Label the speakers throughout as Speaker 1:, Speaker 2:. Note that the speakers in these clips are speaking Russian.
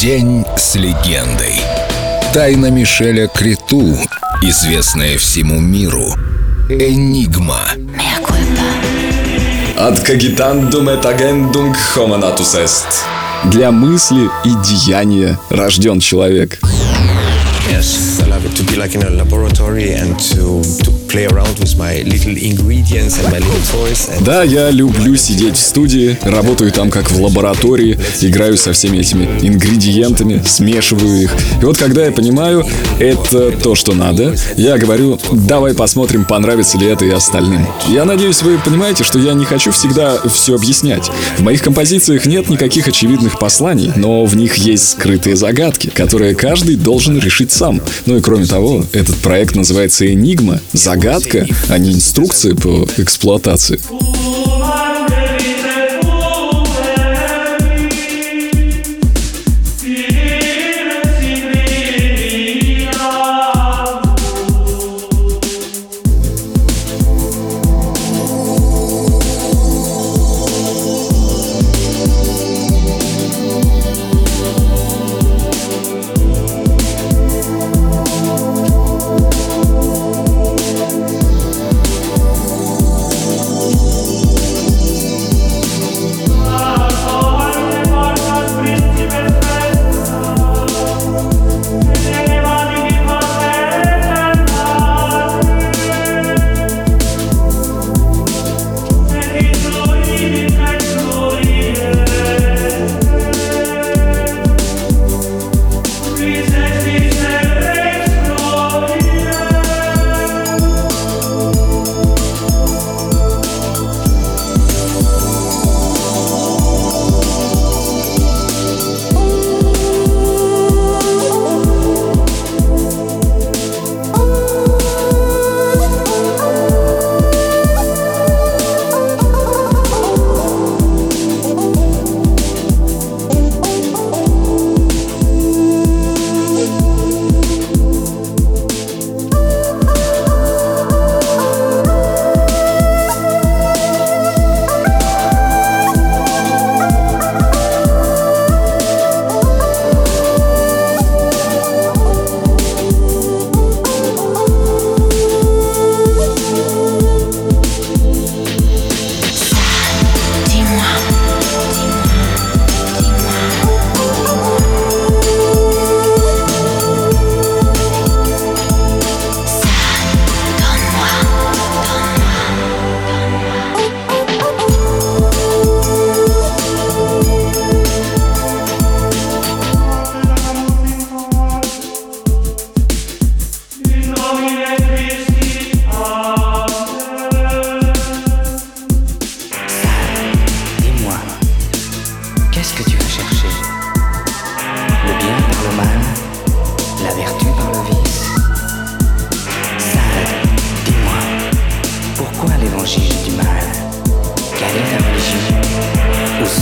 Speaker 1: День с легендой. Тайна Мишеля Криту, известная всему миру. Энигма.
Speaker 2: Ad cogitandum et agendum homonatus est.
Speaker 3: Для мысли и деяния рожден человек.
Speaker 4: Yes, I love it to be like in a laboratory and to, to
Speaker 3: Да, я люблю сидеть в студии, работаю там как в лаборатории, играю со всеми этими ингредиентами, смешиваю их. И вот когда я понимаю, это то, что надо, я говорю, давай посмотрим, понравится ли это и остальным. Я надеюсь, вы понимаете, что я не хочу всегда все объяснять. В моих композициях нет никаких очевидных посланий, но в них есть скрытые загадки, которые каждый должен решить сам. Ну и кроме того, этот проект называется «Энигма», загадка, а не инструкция по эксплуатации.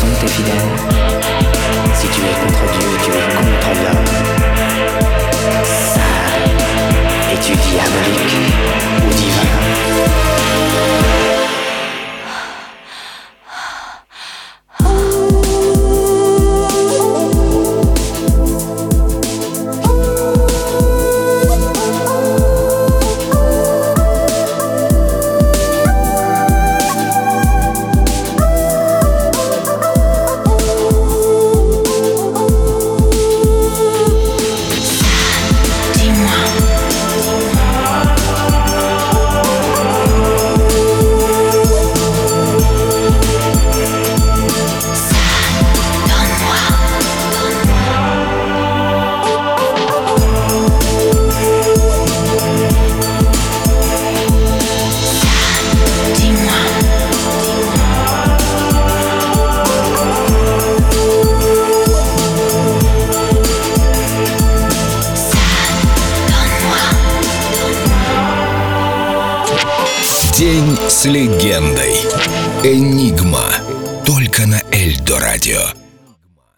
Speaker 5: horizonte fidèle.
Speaker 1: День с легендой. Энигма. Только на Эльдо радио.